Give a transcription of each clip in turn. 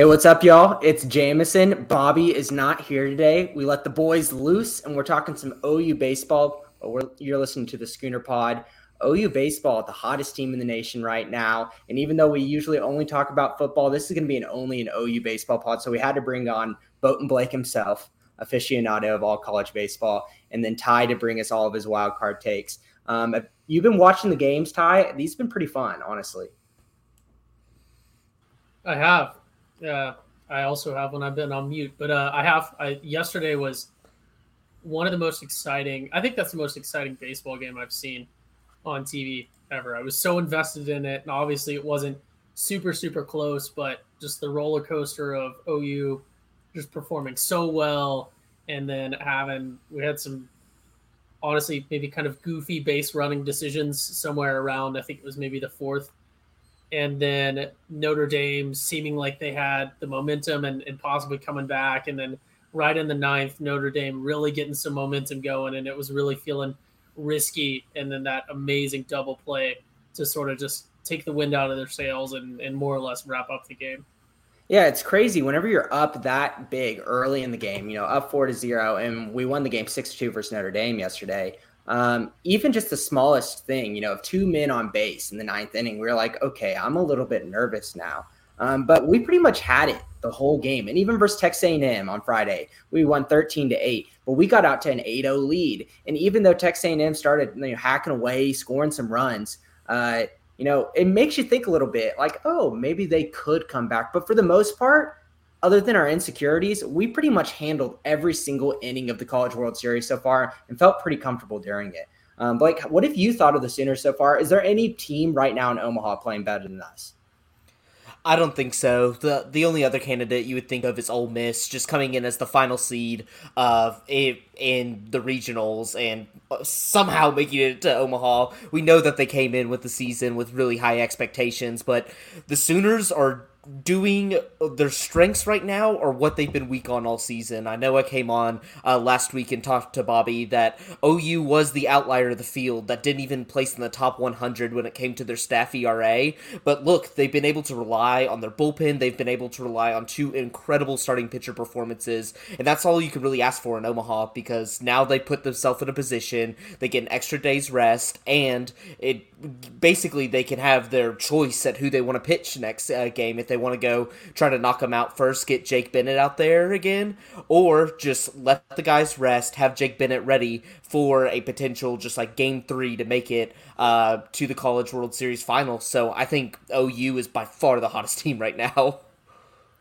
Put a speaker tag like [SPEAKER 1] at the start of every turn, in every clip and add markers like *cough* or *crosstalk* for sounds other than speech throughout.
[SPEAKER 1] Hey, what's up, y'all? It's Jamison. Bobby is not here today. We let the boys loose, and we're talking some OU baseball. you're listening to the Schooner Pod. OU baseball, the hottest team in the nation right now. And even though we usually only talk about football, this is going to be an only an OU baseball pod. So we had to bring on Boaton Blake himself, aficionado of all college baseball, and then Ty to bring us all of his wild card takes. Um, you've been watching the games, Ty. These have been pretty fun, honestly.
[SPEAKER 2] I have. Yeah, I also have when I've been on mute. But uh, I have. I, yesterday was one of the most exciting. I think that's the most exciting baseball game I've seen on TV ever. I was so invested in it, and obviously it wasn't super super close, but just the roller coaster of OU just performing so well, and then having we had some honestly maybe kind of goofy base running decisions somewhere around. I think it was maybe the fourth and then Notre Dame seeming like they had the momentum and, and, possibly coming back, and then right in the ninth, Notre Dame really getting some momentum going, and it was really feeling risky, and then that amazing double play to sort of just take the wind out of their sails and, and more or less wrap up the game.
[SPEAKER 1] Yeah, it's crazy. Whenever you're up that big early in the game, you know, up four to zero, and we won the game six two versus Notre Dame yesterday. Um, even just the smallest thing, you know, of two men on base in the ninth inning, we are like, okay, I'm a little bit nervous now. Um, but we pretty much had it the whole game. And even versus Texas A&M on Friday, we won 13 to 8, but we got out to an 8-0 lead. And even though Texas A&M started you know, hacking away, scoring some runs, uh, you know, it makes you think a little bit like, oh, maybe they could come back. But for the most part, other than our insecurities, we pretty much handled every single inning of the College World Series so far and felt pretty comfortable during it. Um, Blake, what have you thought of the Sooners so far? Is there any team right now in Omaha playing better than us?
[SPEAKER 3] I don't think so. the The only other candidate you would think of is Ole Miss, just coming in as the final seed of in the regionals and uh, somehow making it to Omaha. We know that they came in with the season with really high expectations, but the Sooners are doing their strengths right now or what they've been weak on all season. I know I came on uh, last week and talked to Bobby that OU was the outlier of the field that didn't even place in the top 100 when it came to their staff ERA. But look, they've been able to rely on their bullpen. They've been able to rely on two incredible starting pitcher performances. And that's all you can really ask for in Omaha because now they put themselves in a position, they get an extra day's rest, and it basically they can have their choice at who they want to pitch next uh, game if they want to go try to knock him out first, get Jake Bennett out there again, or just let the guys rest, have Jake Bennett ready for a potential just like game three to make it uh, to the College World Series final. So I think OU is by far the hottest *laughs* team right now.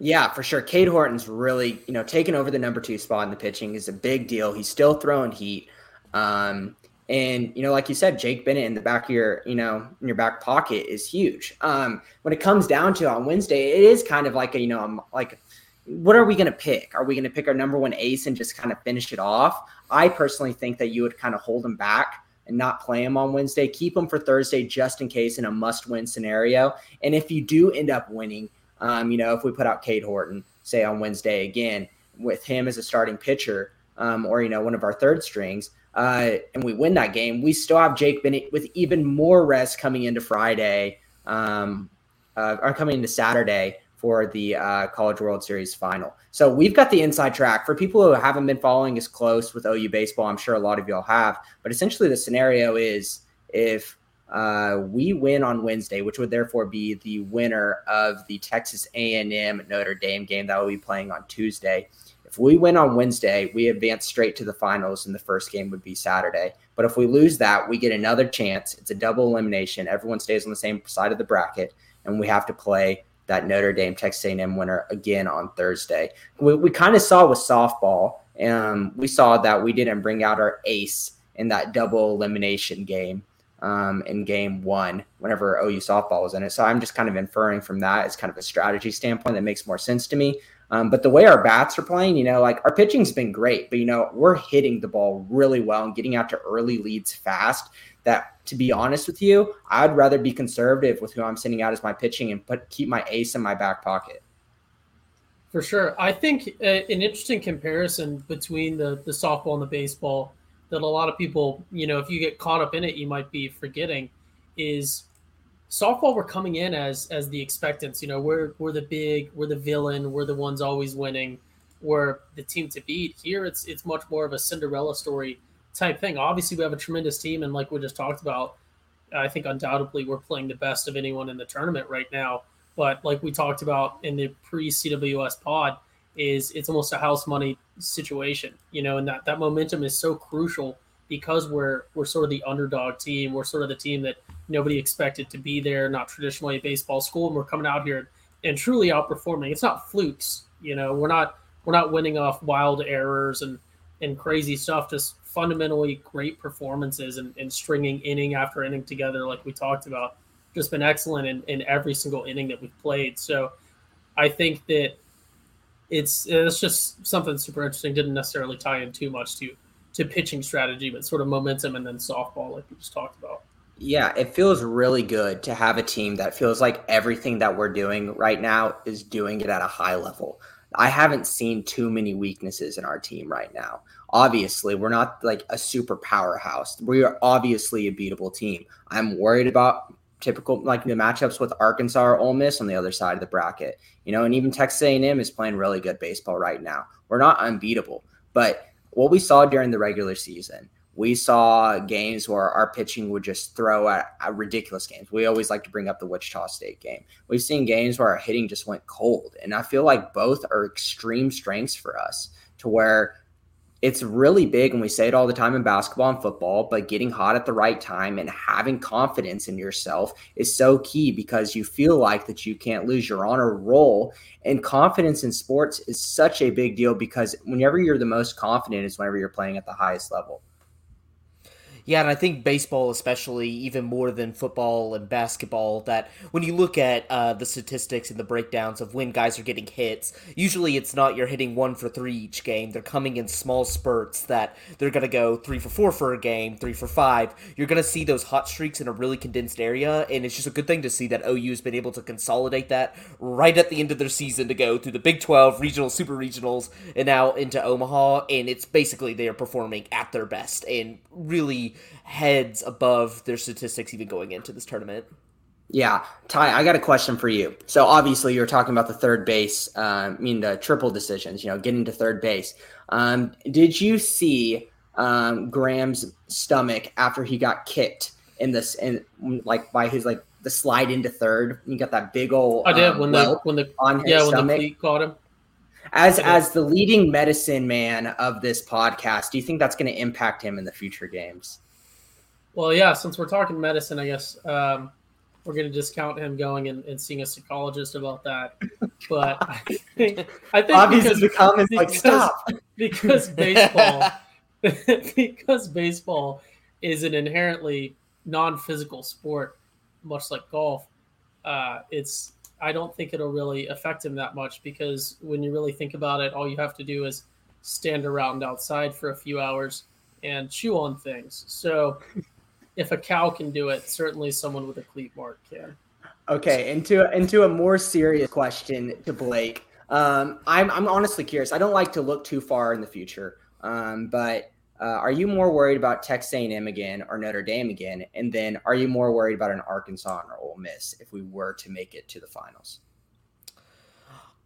[SPEAKER 1] Yeah, for sure. Cade Horton's really, you know, taking over the number two spot in the pitching is a big deal. He's still throwing heat. Um, and you know, like you said, Jake Bennett in the back of your, you know, in your back pocket is huge. Um, when it comes down to on Wednesday, it is kind of like a, you know, like what are we going to pick? Are we going to pick our number one ace and just kind of finish it off? I personally think that you would kind of hold him back and not play him on Wednesday. Keep him for Thursday just in case in a must-win scenario. And if you do end up winning, um, you know, if we put out Cade Horton, say on Wednesday again, with him as a starting pitcher, um, or you know, one of our third strings, uh, and we win that game, we still have Jake Bennett with even more rest coming into Friday, um, uh, or coming into Saturday for the uh, College World Series final. So we've got the inside track for people who haven't been following as close with OU baseball. I'm sure a lot of y'all have, but essentially the scenario is if uh, we win on Wednesday, which would therefore be the winner of the Texas A&M Notre Dame game that will be playing on Tuesday. If we win on Wednesday, we advance straight to the finals, and the first game would be Saturday. But if we lose that, we get another chance. It's a double elimination. Everyone stays on the same side of the bracket, and we have to play that Notre Dame Texas A&M winner again on Thursday. We, we kind of saw with softball, um, we saw that we didn't bring out our ace in that double elimination game um, in game one whenever OU softball was in it. So I'm just kind of inferring from that as kind of a strategy standpoint that makes more sense to me. Um, but the way our bats are playing, you know, like our pitching's been great, but you know, we're hitting the ball really well and getting out to early leads fast. That, to be honest with you, I'd rather be conservative with who I'm sending out as my pitching and put keep my ace in my back pocket.
[SPEAKER 2] For sure, I think uh, an interesting comparison between the the softball and the baseball that a lot of people, you know, if you get caught up in it, you might be forgetting is softball we're coming in as as the expectants. You know, we're we're the big, we're the villain, we're the ones always winning, we're the team to beat. Here, it's it's much more of a Cinderella story type thing. Obviously, we have a tremendous team, and like we just talked about, I think undoubtedly we're playing the best of anyone in the tournament right now. But like we talked about in the pre CWS pod, is it's almost a house money situation, you know, and that that momentum is so crucial because we're we're sort of the underdog team. We're sort of the team that nobody expected to be there, not traditionally a baseball school, and we're coming out here and truly outperforming. It's not flukes, you know. We're not we're not winning off wild errors and and crazy stuff. Just fundamentally great performances and, and stringing inning after inning together, like we talked about. Just been excellent in, in every single inning that we've played. So I think that it's it's just something super interesting. Didn't necessarily tie in too much to to pitching strategy, but sort of momentum and then softball, like we just talked about.
[SPEAKER 1] Yeah, it feels really good to have a team that feels like everything that we're doing right now is doing it at a high level. I haven't seen too many weaknesses in our team right now. Obviously, we're not like a super powerhouse. We are obviously a beatable team. I'm worried about typical like the matchups with Arkansas or Ole Miss on the other side of the bracket. You know, and even Texas A&M is playing really good baseball right now. We're not unbeatable, but what we saw during the regular season, we saw games where our pitching would just throw at, at, ridiculous games. We always like to bring up the Wichita State game. We've seen games where our hitting just went cold, and I feel like both are extreme strengths for us to where it's really big and we say it all the time in basketball and football but getting hot at the right time and having confidence in yourself is so key because you feel like that you can't lose. You're on a roll and confidence in sports is such a big deal because whenever you're the most confident is whenever you're playing at the highest level
[SPEAKER 3] yeah, and I think baseball, especially even more than football and basketball, that when you look at uh, the statistics and the breakdowns of when guys are getting hits, usually it's not you're hitting one for three each game. They're coming in small spurts that they're going to go three for four for a game, three for five. You're going to see those hot streaks in a really condensed area, and it's just a good thing to see that OU has been able to consolidate that right at the end of their season to go through the Big 12, regional, super regionals, and now into Omaha. And it's basically they are performing at their best and really heads above their statistics even going into this tournament.
[SPEAKER 1] Yeah, Ty, I got a question for you. So obviously, you're talking about the third base, uh, I mean the triple decisions. You know, getting to third base. Um, did you see um, Graham's stomach after he got kicked in this, and like by his like the slide into third? You got that big old.
[SPEAKER 2] I did um, when the when the on yeah when stomach. the cleat caught him.
[SPEAKER 1] As as the leading medicine man of this podcast, do you think that's going to impact him in the future games?
[SPEAKER 2] Well, yeah, since we're talking medicine, I guess um, we're going to discount him going and, and, seeing a psychologist about that. But I think, I think
[SPEAKER 1] obviously because, the comments because, like stop *laughs*
[SPEAKER 2] because baseball *laughs* because baseball is an inherently non-physical sport, much like golf. Uh, it's I don't think it'll really affect him that much because when you really think about it, all you have to do is stand around outside for a few hours and chew on things. So if a cow can do it, certainly someone with a cleat mark can.
[SPEAKER 1] Okay, into into a more serious question to Blake. Um, I'm I'm honestly curious. I don't like to look too far in the future, um, but uh, are you more worried about Texas A&M again or Notre Dame again? And then are you more worried about an Arkansas or Ole Miss if we were to make it to the finals?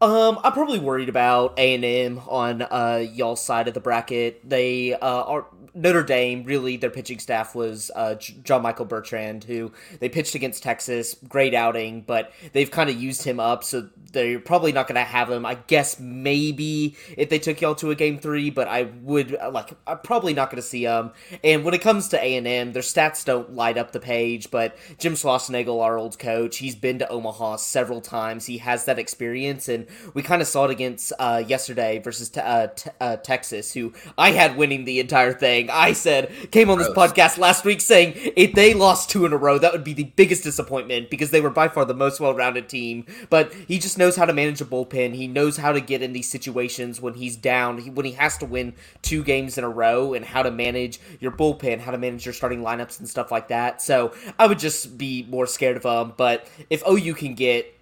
[SPEAKER 3] Um, I'm probably worried about A and M on uh y'all's side of the bracket. They uh are Notre Dame. Really, their pitching staff was uh John Michael Bertrand, who they pitched against Texas, great outing, but they've kind of used him up, so they're probably not going to have him. I guess maybe if they took y'all to a game three, but I would like I'm probably not going to see him. And when it comes to A and M, their stats don't light up the page, but Jim Schlossnagle, our old coach, he's been to Omaha several times. He has that experience and we kind of saw it against uh, yesterday versus te- uh, te- uh, Texas, who I had winning the entire thing. I said came on this Gross. podcast last week saying if they lost two in a row, that would be the biggest disappointment because they were by far the most well-rounded team. But he just knows how to manage a bullpen. He knows how to get in these situations when he's down, he, when he has to win two games in a row, and how to manage your bullpen, how to manage your starting lineups and stuff like that. So I would just be more scared of him. But if OU can get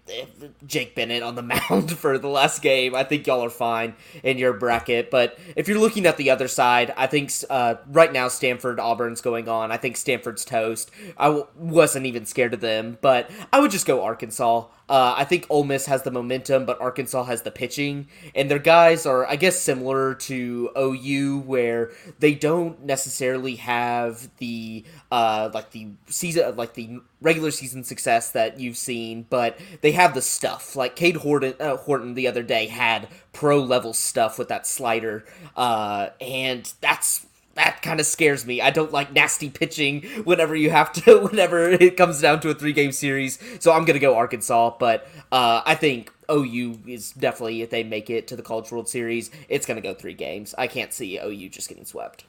[SPEAKER 3] Jake Bennett on the *laughs* mound for the last game. I think y'all are fine in your bracket. But if you're looking at the other side, I think uh, right now Stanford Auburn's going on. I think Stanford's toast. I w- wasn't even scared of them, but I would just go Arkansas. Uh, I think Ole Miss has the momentum, but Arkansas has the pitching, and their guys are, I guess, similar to OU, where they don't necessarily have the uh, like the season, like the regular season success that you've seen, but they have the stuff. Like Cade Horton, uh, Horton the other day had pro level stuff with that slider, uh, and that's that kind of scares me. I don't like nasty pitching whenever you have to, *laughs* whenever it comes down to a three game series. So I'm going to go Arkansas, but uh, I think OU is definitely, if they make it to the College World Series, it's going to go three games. I can't see OU just getting swept.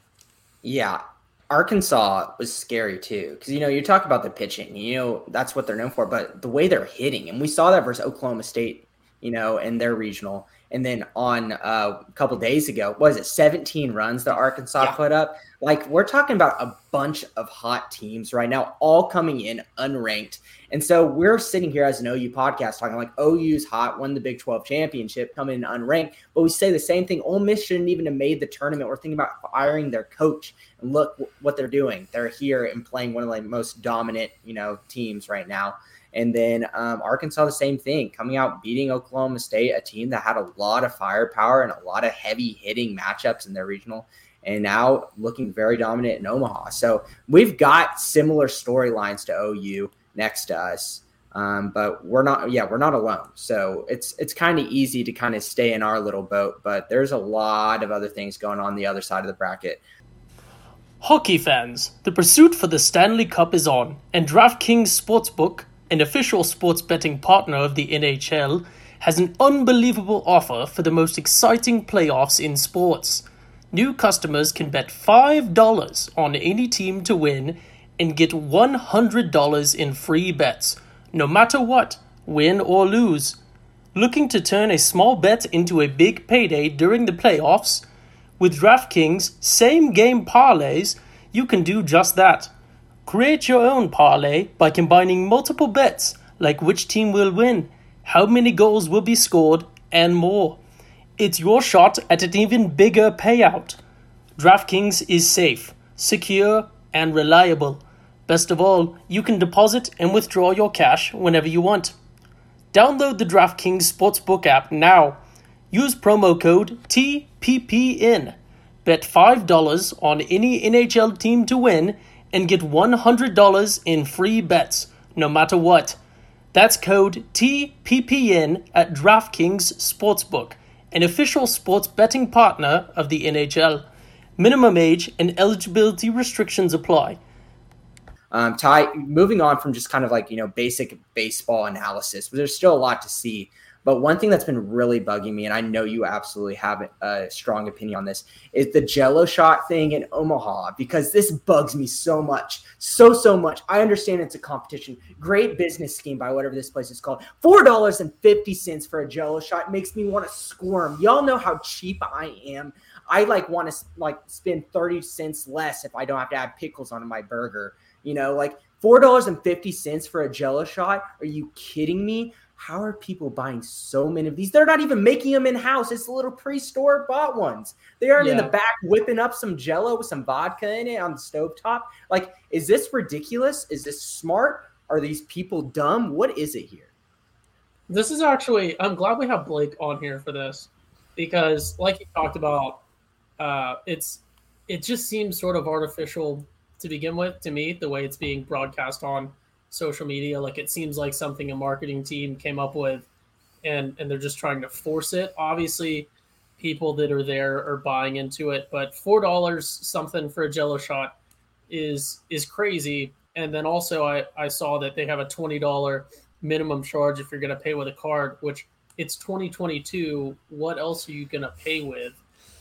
[SPEAKER 1] Yeah. Arkansas was scary too, because you know you talk about the pitching, you know that's what they're known for, but the way they're hitting, and we saw that versus Oklahoma State, you know, in their regional, and then on uh, a couple days ago, was it 17 runs that Arkansas yeah. put up? Like we're talking about a bunch of hot teams right now, all coming in unranked. And so we're sitting here as an OU podcast talking like OU's hot, won the Big 12 championship, coming in unranked. But we say the same thing. Ole Miss shouldn't even have made the tournament. We're thinking about firing their coach. And look what they're doing. They're here and playing one of the most dominant, you know, teams right now. And then um, Arkansas, the same thing, coming out beating Oklahoma State, a team that had a lot of firepower and a lot of heavy hitting matchups in their regional, and now looking very dominant in Omaha. So we've got similar storylines to OU next to us. Um, but we're not, yeah, we're not alone. So it's it's kind of easy to kind of stay in our little boat. But there's a lot of other things going on the other side of the bracket.
[SPEAKER 4] Hockey fans, the pursuit for the Stanley Cup is on, and DraftKings Sportsbook an official sports betting partner of the NHL, has an unbelievable offer for the most exciting playoffs in sports. New customers can bet $5 on any team to win and get $100 in free bets, no matter what, win or lose. Looking to turn a small bet into a big payday during the playoffs? With DraftKings same game parlays, you can do just that. Create your own parlay by combining multiple bets like which team will win, how many goals will be scored, and more. It's your shot at an even bigger payout. DraftKings is safe, secure, and reliable. Best of all, you can deposit and withdraw your cash whenever you want. Download the DraftKings Sportsbook app now. Use promo code TPPN. Bet $5 on any NHL team to win and get $100 in free bets, no matter what. That's code TPPN at DraftKings Sportsbook, an official sports betting partner of the NHL. Minimum age and eligibility restrictions apply.
[SPEAKER 1] Um, Ty, moving on from just kind of like, you know, basic baseball analysis, but there's still a lot to see. But one thing that's been really bugging me, and I know you absolutely have a strong opinion on this, is the jello shot thing in Omaha, because this bugs me so much. So, so much. I understand it's a competition. Great business scheme by whatever this place is called. $4.50 for a jello shot makes me want to squirm. Y'all know how cheap I am. I like want to like spend 30 cents less if I don't have to add pickles on my burger. You know, like $4.50 for a jello shot? Are you kidding me? How are people buying so many of these? They're not even making them in house. It's the little pre-store bought ones. They aren't yeah. in the back whipping up some jello with some vodka in it on the stove top. Like, is this ridiculous? Is this smart? Are these people dumb? What is it here?
[SPEAKER 2] This is actually, I'm glad we have Blake on here for this because, like you talked about, uh, it's it just seems sort of artificial to begin with to me, the way it's being broadcast on social media. Like it seems like something a marketing team came up with, and and they're just trying to force it. Obviously, people that are there are buying into it, but four dollars something for a Jello shot is is crazy. And then also, I I saw that they have a twenty dollar minimum charge if you're going to pay with a card, which it's 2022. What else are you going to pay with?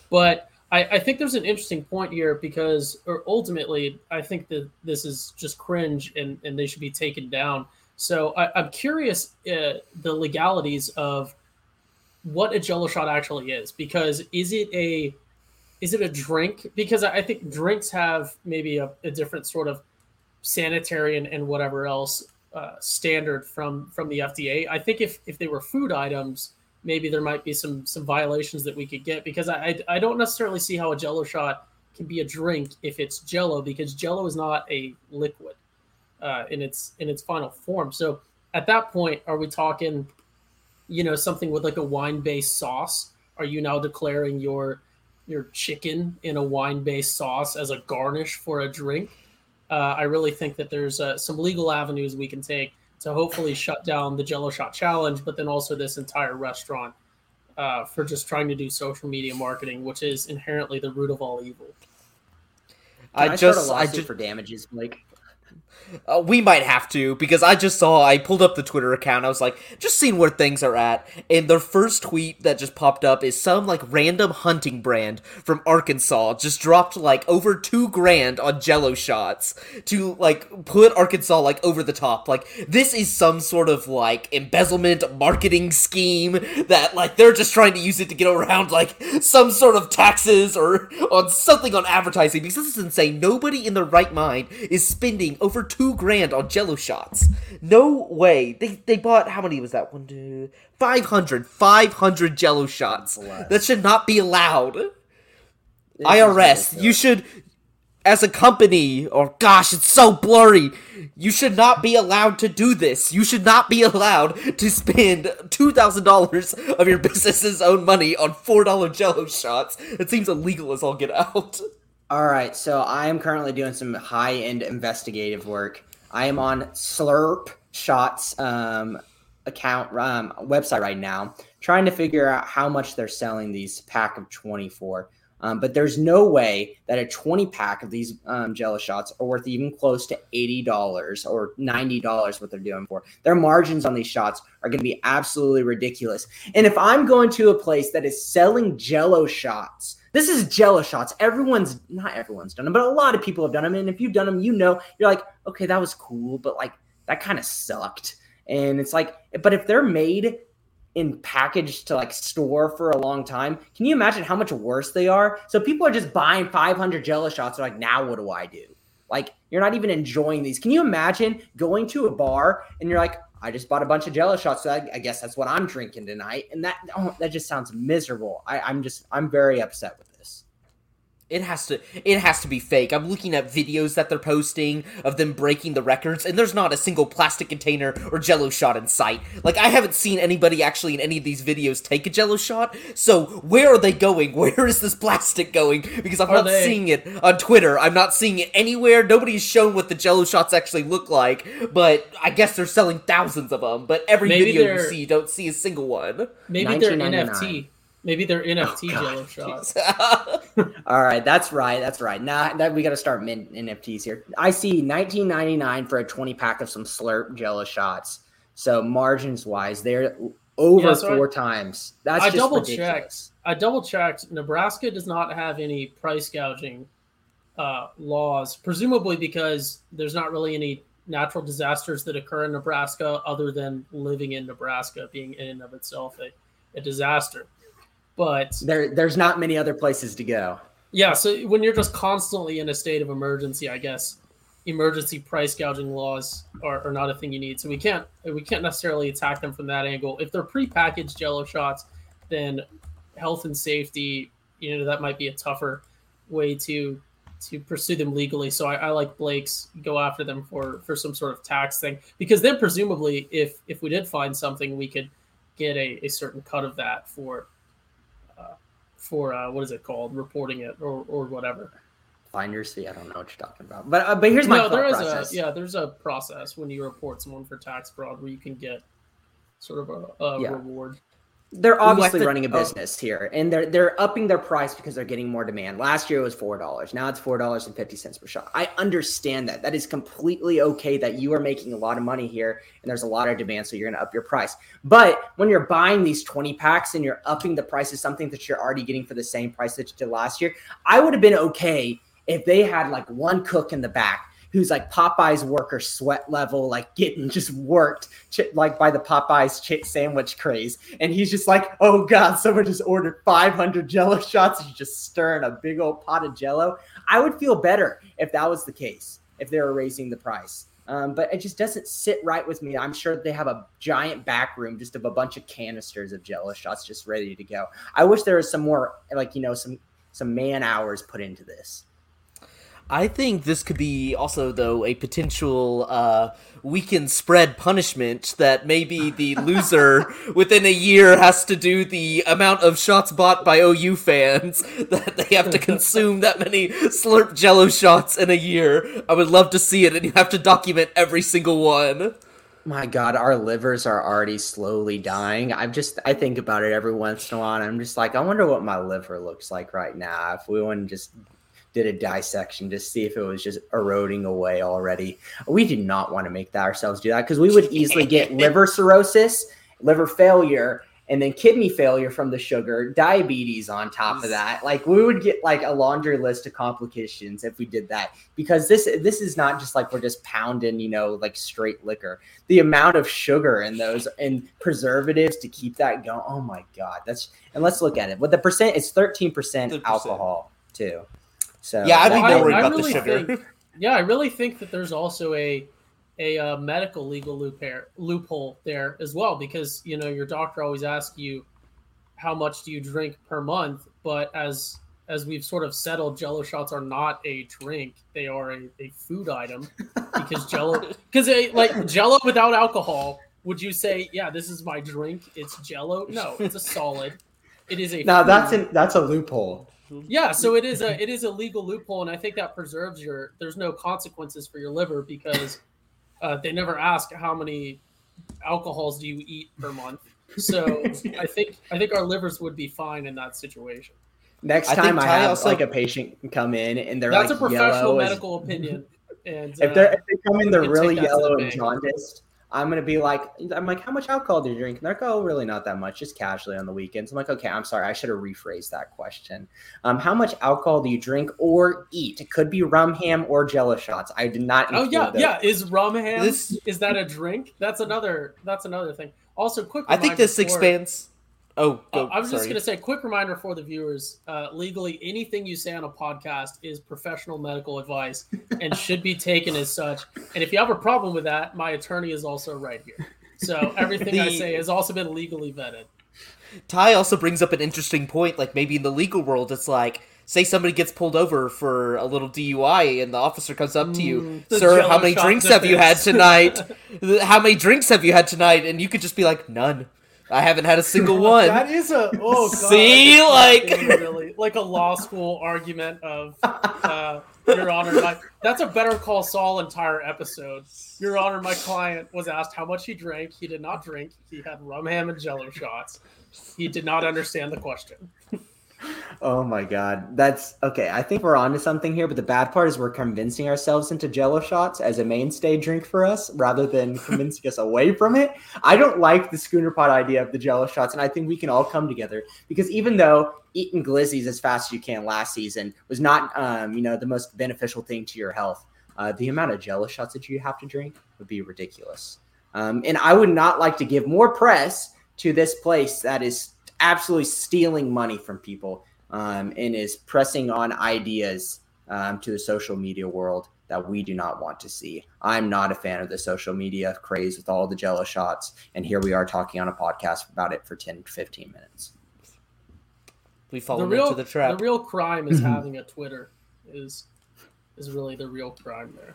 [SPEAKER 2] But I, I think there's an interesting point here because, or ultimately, I think that this is just cringe and, and they should be taken down. So I, am curious uh, the legalities of what a Jello shot actually is because is it a is it a drink? Because I think drinks have maybe a, a different sort of sanitary and, and whatever else uh, standard from from the FDA. I think if if they were food items, maybe there might be some some violations that we could get because I I, I don't necessarily see how a Jello shot can be a drink if it's Jello because Jello is not a liquid uh, in its in its final form. So at that point, are we talking, you know, something with like a wine based sauce? Are you now declaring your your chicken in a wine based sauce as a garnish for a drink? Uh, I really think that there's uh, some legal avenues we can take to hopefully shut down the Jello Shot Challenge, but then also this entire restaurant uh, for just trying to do social media marketing, which is inherently the root of all evil.
[SPEAKER 1] Can I, I just I just for damages, Blake.
[SPEAKER 3] Uh, we might have to because I just saw I pulled up the Twitter account. I was like, just seeing where things are at. And their first tweet that just popped up is some like random hunting brand from Arkansas just dropped like over two grand on Jello shots to like put Arkansas like over the top. Like this is some sort of like embezzlement marketing scheme that like they're just trying to use it to get around like some sort of taxes or on something on advertising because this is insane. Nobody in their right mind is spending over two grand on jello shots. No way. They they bought how many was that? One, two, 500. 500 jello shots. That should not be allowed. This IRS, you should as a company, or gosh, it's so blurry. You should not be allowed to do this. You should not be allowed to spend $2,000 of your *laughs* business's own money on $4 jello shots. It seems illegal as all get out.
[SPEAKER 1] All right, so I am currently doing some high end investigative work. I am on Slurp Shots um, account um, website right now, trying to figure out how much they're selling these pack of 24. Um, but there's no way that a 20 pack of these um, Jello shots are worth even close to $80 or $90 what they're doing for. Their margins on these shots are going to be absolutely ridiculous. And if I'm going to a place that is selling Jello shots this is jello shots. Everyone's not everyone's done them, but a lot of people have done them. And if you've done them, you know, you're like, okay, that was cool, but like that kind of sucked. And it's like, but if they're made in packaged to like store for a long time, can you imagine how much worse they are? So people are just buying 500 jello shots. They're like, now what do I do? Like, you're not even enjoying these. Can you imagine going to a bar and you're like, I just bought a bunch of Jello shots. So I, I guess that's what I'm drinking tonight, and that oh, that just sounds miserable. I, I'm just I'm very upset with.
[SPEAKER 3] It has to it has to be fake. I'm looking at videos that they're posting of them breaking the records and there's not a single plastic container or jello shot in sight. Like I haven't seen anybody actually in any of these videos take a jello shot. So where are they going? *laughs* Where is this plastic going? Because I'm are not they... seeing it on Twitter. I'm not seeing it anywhere. Nobody's shown what the jello shots actually look like, but I guess they're selling thousands of them, but every Maybe video you see you don't see a single one.
[SPEAKER 2] Maybe they're NFT. Maybe they're NFT oh, Jello shots. *laughs*
[SPEAKER 1] All right, that's right. That's right. Now that we got to start mint NFTs here. I see 19.99 for a 20 pack of some Slurp Jello shots. So margins wise, they're over yeah, so four I, times. That's I double ridiculous. checked.
[SPEAKER 2] I double checked. Nebraska does not have any price gouging uh, laws, presumably because there's not really any natural disasters that occur in Nebraska other than living in Nebraska being in and of itself a, a disaster but
[SPEAKER 1] there there's not many other places to go.
[SPEAKER 2] Yeah, so when you're just constantly in a state of emergency, I guess emergency price gouging laws are, are not a thing you need. So we can't we can't necessarily attack them from that angle. If they're prepackaged Jello shots, then health and safety, you know, that might be a tougher way to to pursue them legally. So I, I, like Blake's go after them for for some sort of tax thing because then presumably if if we did find something, we could get a, a certain cut of that for for uh, what is it called, reporting it or or whatever.
[SPEAKER 1] Finder's fee. I don't know what you're talking about, but uh, but here's my no,
[SPEAKER 2] there
[SPEAKER 1] is process.
[SPEAKER 2] a yeah, there's a process when you report someone for tax fraud where you can get sort of a, a yeah. reward
[SPEAKER 1] they're obviously the, running a oh. business oh. here and they're they're upping their price because they're getting more demand. Last year it was four dollars. Now it's four dollars and fifty cents per shot. I understand that. That is completely okay that you are making a lot of money here and there's a lot of demand, so you're gonna up your price. But when you're buying these 20 packs and you're upping the price of something that you're already getting for the same price that you did last year, I would have been okay if they had like one cook in the back who's like Popeye's worker sweat level, like getting just worked like by the Popeye's sandwich craze. And he's just like, oh God, someone just ordered 500 jello shots. He's just stirring a big old pot of jello. I would feel better if that was the case, if they were raising the price. Um, but it just doesn't sit right with me. I'm sure they have a giant back room just of a bunch of canisters of Jello shots just ready to go. I wish there was some more, like you know, some some man hours put into this.
[SPEAKER 3] I think this could be also though a potential uh, weekend spread punishment that maybe the *laughs* loser within a year has to do the amount of shots bought by OU fans *laughs* that they have to consume that many slurp jello shots in a year. I would love to see it and you have to document every single one.
[SPEAKER 1] My God, our livers are already slowly dying. I'm just, I think about it every once in a while. And I'm just like, I wonder what my liver looks like right now if we wouldn't just did a dissection to see if it was just eroding away already. We did not want to make that ourselves do that because we would easily get *laughs* liver cirrhosis, liver failure, and then kidney failure from the sugar, diabetes on top of that. Like we would get like a laundry list of complications if we did that because this this is not just like we're just pounding, you know, like straight liquor. The amount of sugar in those and preservatives to keep that going. Oh my god, that's and let's look at it. What the percent is 13% alcohol too. So
[SPEAKER 3] yeah, I'd be
[SPEAKER 2] Well,
[SPEAKER 3] worried
[SPEAKER 2] I
[SPEAKER 3] about
[SPEAKER 2] really
[SPEAKER 3] the sugar.
[SPEAKER 2] think- yeah, I really think that there's also a a uh, medical legal loop loophole there as well because you know your doctor always asks you how much do you drink per month, but as as we've sort of settled, Jello shots are not a drink; they are a, a food item because Jello *laughs* because like Jello without alcohol. Would you say, yeah, this is my drink? It's Jello? No, it's a solid. It is a
[SPEAKER 1] now
[SPEAKER 2] food.
[SPEAKER 1] that's an that's a loophole.
[SPEAKER 2] Yeah, so it is a it is a legal loophole, and I think that preserves your. There's no consequences for your liver because uh, they never ask how many alcohols do you eat per month. So *laughs* I think I think our livers would be fine in that situation.
[SPEAKER 1] Next
[SPEAKER 3] I
[SPEAKER 1] time I
[SPEAKER 3] Ty
[SPEAKER 1] have
[SPEAKER 3] also-
[SPEAKER 1] like a patient come in and they're
[SPEAKER 2] That's
[SPEAKER 1] like
[SPEAKER 2] a professional
[SPEAKER 1] yellow as-
[SPEAKER 2] medical opinion, *laughs* and
[SPEAKER 1] if
[SPEAKER 2] uh,
[SPEAKER 1] they're if they come in they're really
[SPEAKER 2] take the
[SPEAKER 1] yellow and jaundiced, I'm gonna be like, I'm like, how much alcohol do you drink? And they're like, oh, really not that much, just casually on the weekends. I'm like, okay, I'm sorry, I should have rephrased that question. Um, how much alcohol do you drink or eat? It could be rum ham or Jello shots. I did not.
[SPEAKER 2] oh yeah,
[SPEAKER 1] those.
[SPEAKER 2] yeah. Is rum ham?
[SPEAKER 3] This-
[SPEAKER 2] is that a drink? That's another. That's another thing. Also, quick.
[SPEAKER 3] I think this
[SPEAKER 2] for-
[SPEAKER 3] expands. Oh,
[SPEAKER 2] Uh, I was just going to say, quick reminder for the viewers: uh, legally, anything you say on a podcast is professional medical advice and should be taken as such. And if you have a problem with that, my attorney is also right here. So everything I say has also been legally vetted.
[SPEAKER 3] Ty also brings up an interesting point. Like maybe in the legal world, it's like, say somebody gets pulled over for a little DUI, and the officer comes up to you,
[SPEAKER 2] Mm,
[SPEAKER 3] sir, how many drinks have you had tonight? *laughs* how many drinks have you had tonight? And you could just be like, none. I haven't had a *laughs* single one.
[SPEAKER 2] That is a oh god,
[SPEAKER 3] See, like-
[SPEAKER 2] really like a law school argument of uh, Your Honor. My, that's a Better Call Saul entire episode. Your Honor, my client was asked how much he drank. He did not drink. He had rum ham and Jello shots. He did not understand the question.
[SPEAKER 1] Oh my god, that's okay. I think we're onto something here, but the bad part is we're convincing ourselves into Jello shots as a mainstay drink for us, rather than *laughs* convincing us away from it. I don't like the schooner pot idea of the Jello shots, and I think we can all come together because even though eating glizzies as fast as you can last season was not, um, you know, the most beneficial thing to your health, uh, the amount of Jello shots that you have to drink would be ridiculous. Um, and I would not like to give more press to this place that is absolutely stealing money from people um, and is pressing on ideas um, to the social media world that we do not want to see. I'm not a fan of the social media craze with all the jello shots. And here we are talking on a podcast about it for 10 to 15 minutes.
[SPEAKER 3] We
[SPEAKER 2] The
[SPEAKER 3] fallen
[SPEAKER 2] real,
[SPEAKER 3] into the trap.
[SPEAKER 2] the real crime is *clears throat* having a Twitter. Is is really the real crime there.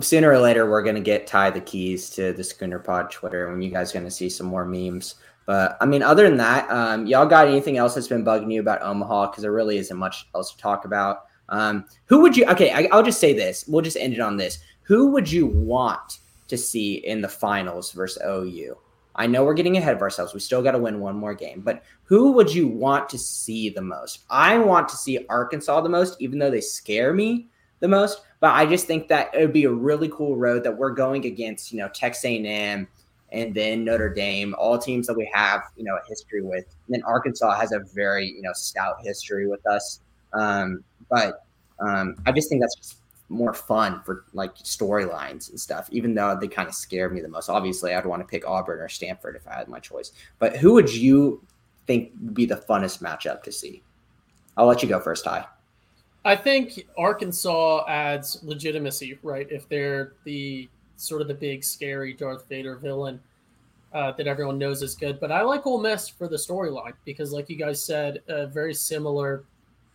[SPEAKER 1] Sooner or later, we're going to get tie the keys to the Schooner Pod Twitter when you guys are going to see some more memes. But I mean, other than that, um, y'all got anything else that's been bugging you about Omaha? Because there really isn't much else to talk about. Um, who would you? Okay, I, I'll just say this. We'll just end it on this. Who would you want to see in the finals versus OU? I know we're getting ahead of ourselves. We still got to win one more game, but who would you want to see the most? I want to see Arkansas the most, even though they scare me the most. But I just think that it would be a really cool road that we're going against, you know, Texas A&M and then Notre Dame, all teams that we have, you know, a history with. And then Arkansas has a very, you know, stout history with us. Um, but um, I just think that's just more fun for like storylines and stuff, even though they kind of scare me the most. Obviously, I'd want to pick Auburn or Stanford if I had my choice. But who would you think would be the funnest matchup to see? I'll let you go first, Ty.
[SPEAKER 2] I think Arkansas adds legitimacy, right? If they're the sort of the big scary Darth Vader villain uh, that everyone knows is good. But I like Ole Miss for the storyline because, like you guys said, a very similar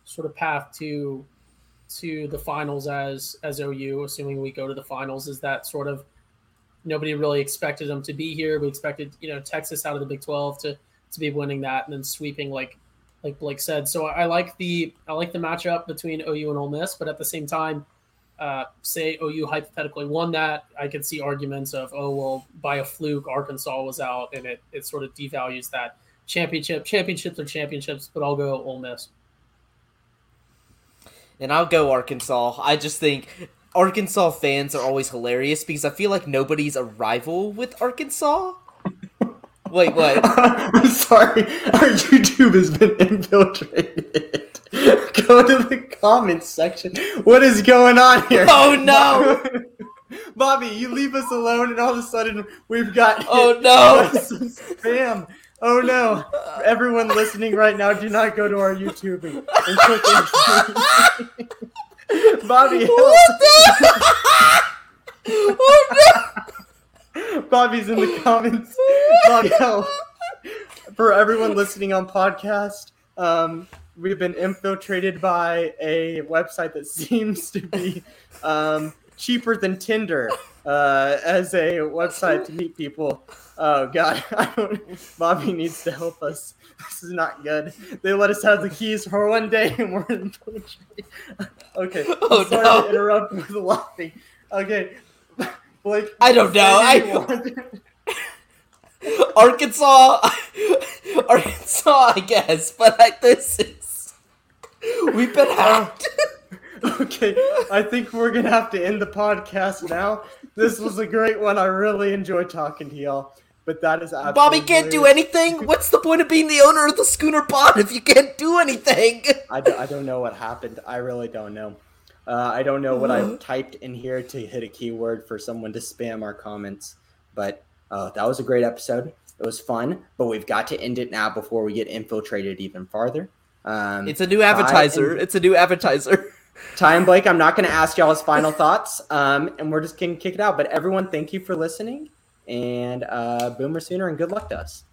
[SPEAKER 2] sort of path to to the finals as as OU, assuming we go to the finals, is that sort of nobody really expected them to be here. We expected, you know, Texas out of the Big Twelve to to be winning that and then sweeping like like Blake said. So I like the I like the matchup between OU and Ole Miss, but at the same time, uh, say OU hypothetically won that, I could see arguments of oh well by a fluke Arkansas was out and it it sort of devalues that championship. Championships are championships, but I'll go Ole Miss.
[SPEAKER 3] And I'll go Arkansas. I just think Arkansas fans are always hilarious because I feel like nobody's a rival with Arkansas. Wait, what? *laughs*
[SPEAKER 1] I'm sorry. Our YouTube has been infiltrated. *laughs* Go to the comments section. What is going on here?
[SPEAKER 3] Oh *laughs* no!
[SPEAKER 1] Bobby, you leave us alone, and all of a sudden we've got
[SPEAKER 3] Oh no! *laughs*
[SPEAKER 1] spam. Oh no! For everyone listening right now, do not go to our YouTube and, click. Bobby,
[SPEAKER 3] the? oh
[SPEAKER 1] Bobby's in the comments. Bobby, help. For everyone listening on podcast, um, we've been infiltrated by a website that *laughs* seems to be um, cheaper than Tinder uh, as a website to meet people. Oh God, *laughs* I don't, Bobby needs to help us. *laughs* This is not good. They let us have the keys for one day, and we're infiltrated. Okay,
[SPEAKER 3] Oh,
[SPEAKER 1] sorry
[SPEAKER 3] no.
[SPEAKER 1] to interrupt with the laughing. Okay, Blake.
[SPEAKER 3] I don't know. I- Arkansas, Arkansas, I guess, but I, this is we've been hacked.
[SPEAKER 1] Okay, I think we're gonna have to end the podcast now. This was a great one. I really enjoyed talking to y'all. But that is absolutely
[SPEAKER 3] Bobby can't do anything. What's the point of being the owner of the schooner pod if you can't do anything?
[SPEAKER 1] I, do, I don't know what happened. I really don't know. Uh, I don't know what I typed in here to hit a keyword for someone to spam our comments. But uh, that was a great episode. It was fun, but we've got to end it now before we get infiltrated even farther. Um,
[SPEAKER 3] It's a new advertiser. It's a new advertiser.
[SPEAKER 1] Ty and *laughs* Blake, I'm not going to ask y'all's final *laughs* thoughts, um, and we're just going to kick it out. But everyone, thank you for listening, and uh, Boomer Sooner, and good luck to us.